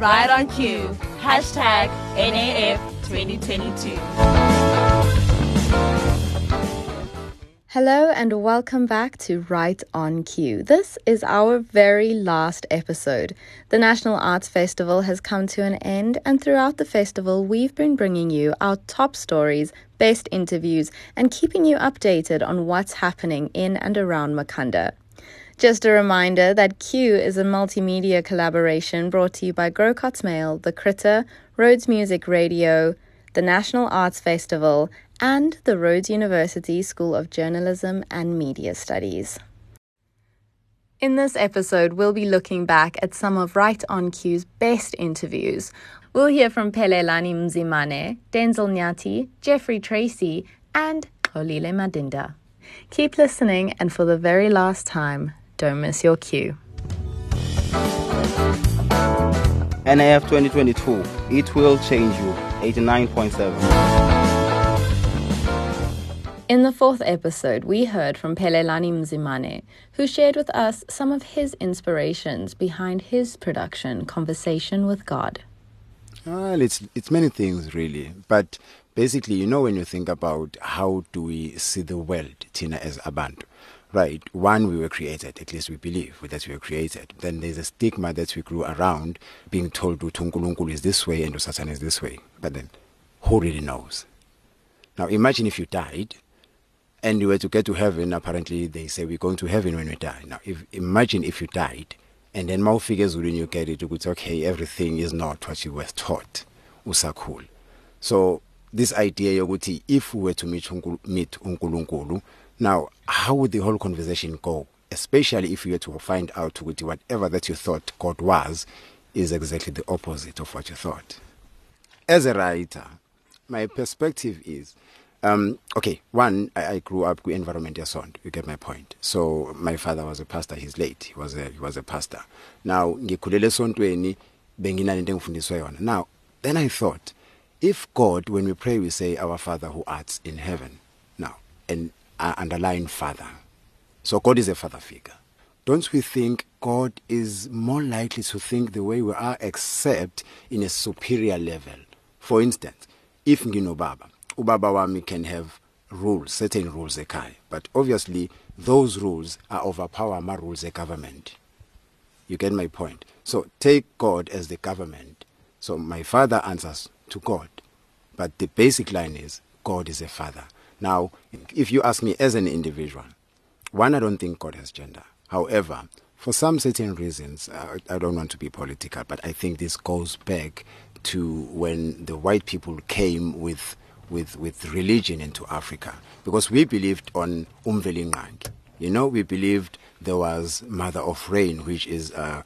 Right on cue. Hashtag NAF 2022. Hello and welcome back to Right on Cue. This is our very last episode. The National Arts Festival has come to an end, and throughout the festival, we've been bringing you our top stories, best interviews, and keeping you updated on what's happening in and around Makhanda. Just a reminder that Cue is a multimedia collaboration brought to you by Grocott's Mail, The Critter, Rhodes Music Radio, the National Arts Festival, and the Rhodes University School of Journalism and Media Studies. In this episode, we'll be looking back at some of Right on Cue's best interviews. We'll hear from Pelelani Mzimane, Denzel Nyati, Geoffrey Tracey, and Xolile Madinda. Keep listening, and for the very last time, don't miss your cue. NAF 2022, it will change you. 89.7. In the fourth episode, we heard from Pelelani Mzimane, who shared with us some of his inspirations behind his production, Conversation with God. Well, it's it's many things really, but basically, you know, when you think about how do we see the world, Tina as Abantu, right? One, we were created, at least we believe that we were created. Then there's a stigma that we grew around, being told Utunkulunkulu is this way and Satan is this way. But then, who really knows? Now, imagine if you died and you were to get to heaven, apparently they say we're going to heaven when we die. Now, if, imagine if you died, and then more figures when you get it, say, okay, everything is not what you were taught. Usakul. So this idea, Yoguti, if we were to meet, meet now how would the whole conversation go? Especially if you were to find out Yoguti, whatever that you thought God was is exactly the opposite of what you thought. As a writer, my perspective is um, okay, one, I, I grew up with environment sound. You get my point. So my father was a pastor. He's late. He was a he was a pastor. Now ngikhulele. Now then I thought, if God, when we pray, we say Our Father who art in heaven. Now and uh, underline Father. So God is a father figure. Don't we think God is more likely to think the way we are, except in a superior level? For instance, if nginobaba ubaba wami can have rules certain rules ekhaya but obviously those rules are overpower my rules of government you get my point so take god as the government so my father answers to god but the basic line is god is a father now if you ask me as an individual one i don't think god has gender however for some certain reasons uh, i don't want to be political but i think this goes back to when the white people came with with, with religion into Africa because we believed on Umvelinqangi. You know, we believed there was Mother of Rain, which is uh.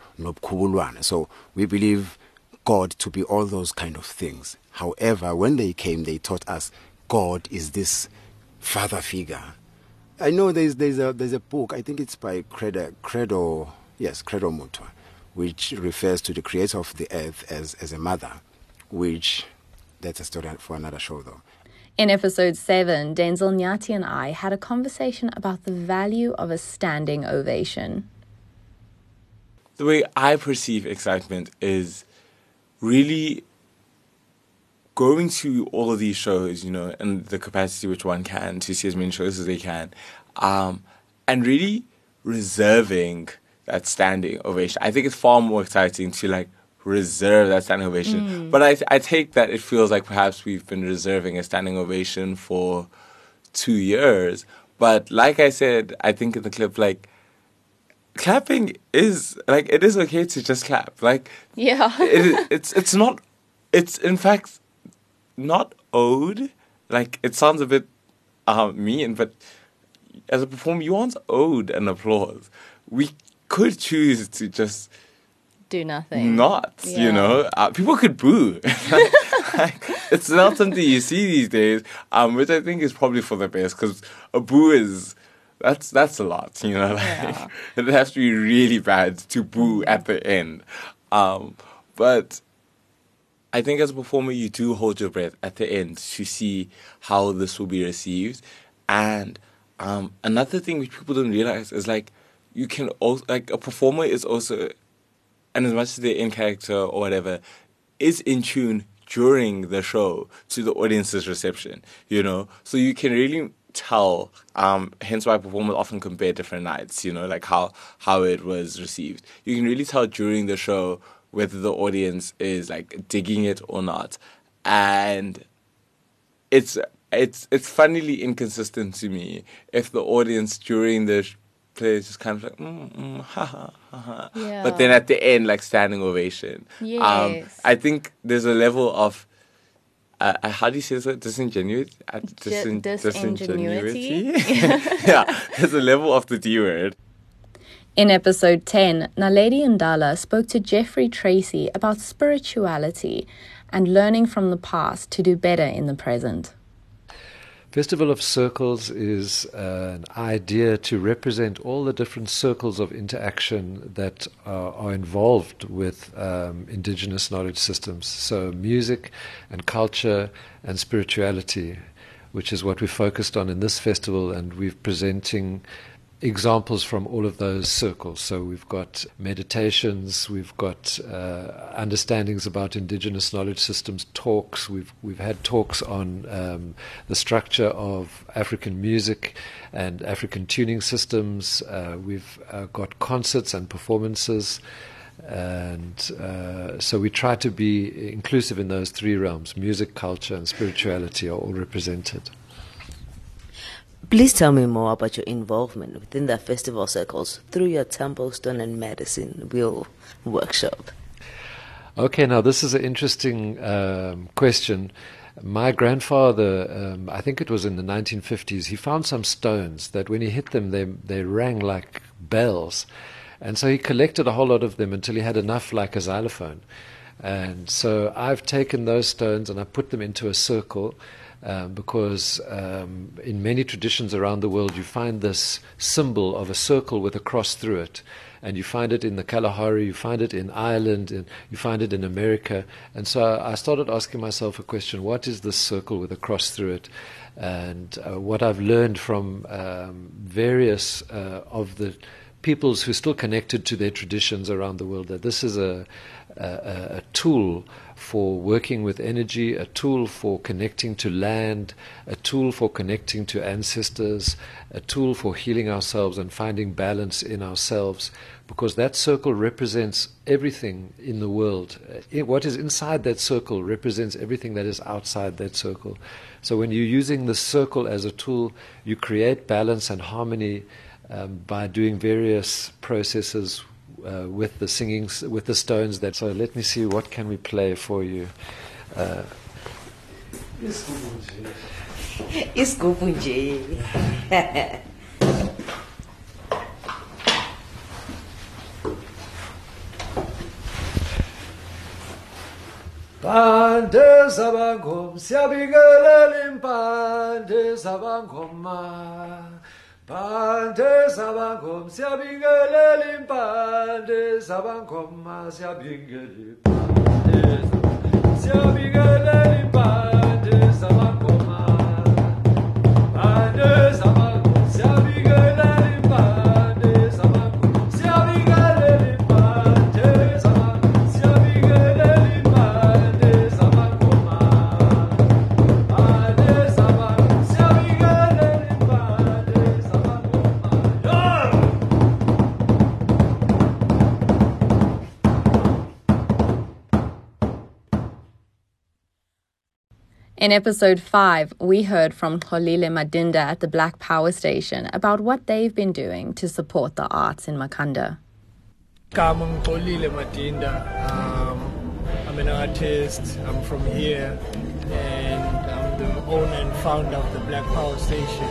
So we believe God to be all those kind of things. However, when they came, they taught us God is this father figure. I know there's, there's, a, there's a book, I think it's by Credo, Credo yes, Credo Mutwa, which refers to the creator of the earth as, as a mother, which that's a story for another show, though. In episode 7, Denzel Nyati and I had a conversation about the value of a standing ovation. The way I perceive excitement is really going to all of these shows, you know, and the capacity which one can to see as many shows as they can, um, and really reserving that standing ovation. I think it's far more exciting to like reserve that standing ovation. Mm. But I, I take that it feels like perhaps we've been reserving a standing ovation for two years. But like I said, I think in the clip, like, clapping is like it is okay to just clap like yeah it, it's it's not it's in fact not owed like it sounds a bit uh, mean but as a performer you aren't owed an applause we could choose to just do nothing. Not, yeah. you know, uh, people could boo. like, it's not something you see these days, um, which I think is probably for the best because a boo is that's that's a lot, you know. Like, yeah. it has to be really bad to boo at the end, um, but. I think as a performer, you do hold your breath at the end to see how this will be received. And um, another thing which people don't realize is like you can also like a performer is also and as much as they're in character or whatever, is in tune during the show to the audience's reception, you know? So you can really tell, um, hence why performers often compare different nights, you know, like how, how it was received. You can really tell during the show whether the audience is like digging it or not. And it's it's it's funnily inconsistent to me if the audience during the play is just kind of like mm, mm, ha, ha, ha. Yeah. but then at the end like standing ovation um i think there's a level of uh, uh, how do you say this? Disingenuity? Uh, disin- disingenuity? yeah, there's a level of the D word. In episode 10, Naledi Ndala spoke to Geoffrey Tracey about spirituality and learning from the past to do better in the present. Festival of Circles is uh, an idea to represent all the different circles of interaction that are, are involved with um, indigenous knowledge systems. So, music and culture and spirituality, which is what we focused on in this festival, and we're presenting examples from all of those circles. So we've got meditations, we've got uh, understandings about indigenous knowledge systems, talks. We've we've had talks on um, the structure of African music and African tuning systems. Uh, we've uh, got concerts and performances. And uh, so we try to be inclusive in those three realms music, culture, and spirituality are all represented. Please tell me more about your involvement within the festival circles through your Templeton and Medicine Wheel workshop. Okay, now this is an interesting um, question. My grandfather, um, I think it was in the 1950s, he found some stones that when he hit them, they, they rang like bells. And so he collected a whole lot of them until he had enough like a xylophone. And so I've taken those stones and I put them into a circle um, because um, in many traditions around the world you find this symbol of a circle with a cross through it. And you find it in the Kalahari, you find it in Ireland, and you find it in America. And so I started asking myself a question what is this circle with a cross through it? And uh, what I've learned from um, various uh, of the peoples who are still connected to their traditions around the world, that this is a, a, a tool for working with energy, a tool for connecting to land, a tool for connecting to ancestors, a tool for healing ourselves and finding balance in ourselves, because that circle represents everything in the world. What is inside that circle represents everything that is outside that circle. So when you're using the circle as a tool, you create balance and harmony um, by doing various processes uh, with the singing, with the stones. That so. Let me see what can we play for you. Uh, Isigubhu nje. Bande zabangom siyabingelela impande zabangoma Bande zabangom siyabingelela impande zabangoma siyabingelela impande siyabingelela In episode 5, we heard from Xolile Madinda at the Black Power Station about what they've been doing to support the arts in Makhanda. Gama Ngxolile Madinda. Um, I'm an artist. I'm from here, and I'm the owner and founder of the Black Power Station.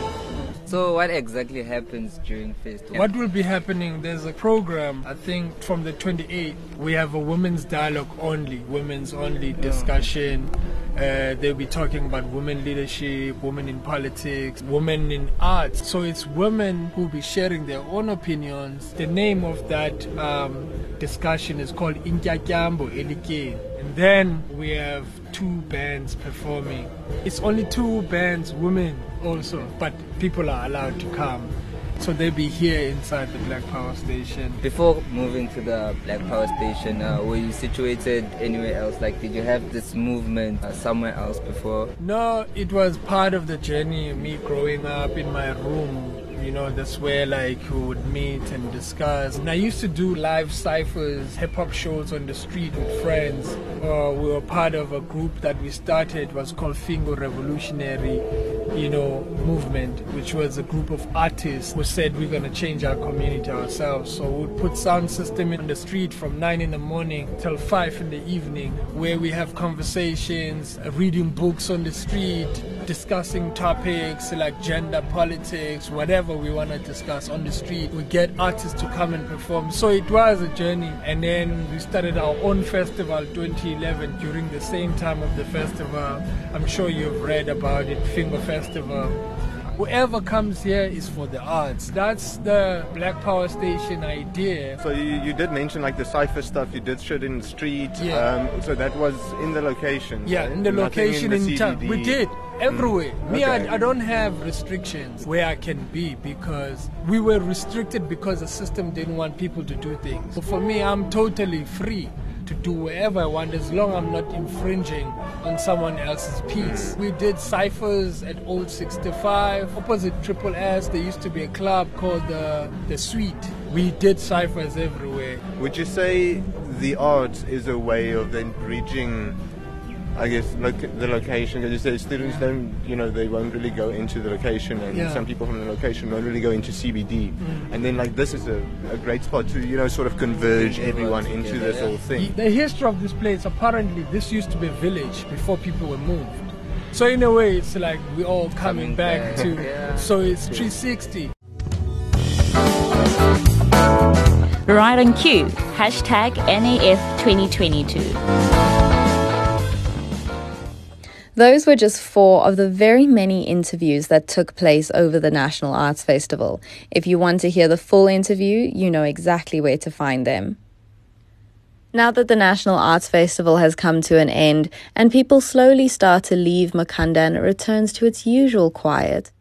So what exactly happens during festival? What will be happening? There's a program. I think from the 28th, we have a women's dialogue only, women's only discussion. Uh, they'll be talking about women leadership, women in politics, women in arts. So it's women who'll be sharing their own opinions. The name of that um, discussion is called Inkyakyambo Elike. And then we have two bands performing. It's only two bands, women also, but people are allowed to come. So they'll be here inside the Black Power Station. Before moving to the Black Power Station, uh, were you situated anywhere else? Like, did you have this movement uh, somewhere else before? No, it was part of the journey. Me growing up in my room, you know, that's where like we would meet and discuss. And I used to do live ciphers, hip hop shows on the street with friends. Uh, we were part of a group that we started was called Fingo Revolutionary, you know, movement, which was a group of artists who said we're gonna change our community ourselves. So we'd put sound system in the street from nine in the morning till five in the evening, where we have conversations, reading books on the street, discussing topics like gender, politics, whatever we want to discuss on the street. We get artists to come and perform. So it was a journey. And then we started our own festival 2011 during the same time of the festival. I'm sure you've read about it, Fingo Festival. Whoever comes here is for the arts. That's the Black Power Station idea. So you, you did mention like the cipher stuff. You did shit in the street. Yeah. Um, so that was in the location. Yeah, right? in the Nothing location in, the town. We did everywhere. Me, Okay. I, I don't have restrictions where I can be because we were restricted because the system didn't want people to do things. So for me, I'm totally free to do whatever I want as long I'm not infringing on someone else's piece. We did ciphers at Old 65 opposite Triple S. There used to be a club called the the Suite. We did ciphers everywhere. Would you say the arts is a way of then bridging, I guess, loc- the location? Because you say students don't, you know, they won't really go into the location, and Yeah. some people from the location won't really go into CBD. Mm. And then, like, this is a, a great spot to, you know, sort of converge everyone into this whole thing. The history of this place, apparently, this used to be a village before people were moved. So in a way, it's like we're all coming, Coming back, back, to. yeah. So it's 360. Right on cue. Hashtag NAF 2022. Those were just four of the very many interviews that took place over the National Arts Festival. If you want to hear the full interview, you know exactly where to find them. Now that the National Arts Festival has come to an end and people slowly start to leave Makhanda and it returns to its usual quiet.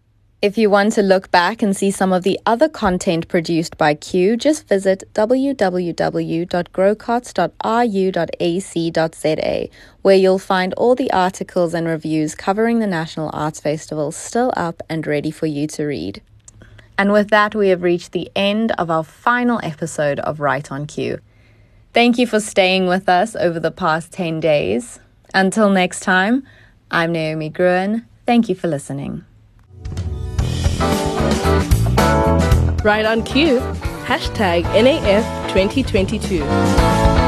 If you want to look back and see some of the other content produced by Cue, just visit www.grocotts.ru.ac.za, where you'll find all the articles and reviews covering the National Arts Festival still up and ready for you to read. And with that, we have reached the end of our final episode of Right on Cue. Thank you for staying with us over the past 10 days. Until next time, I'm Naomi Gruen. Thank you for listening. Right on cue. Hashtag NAF 2022.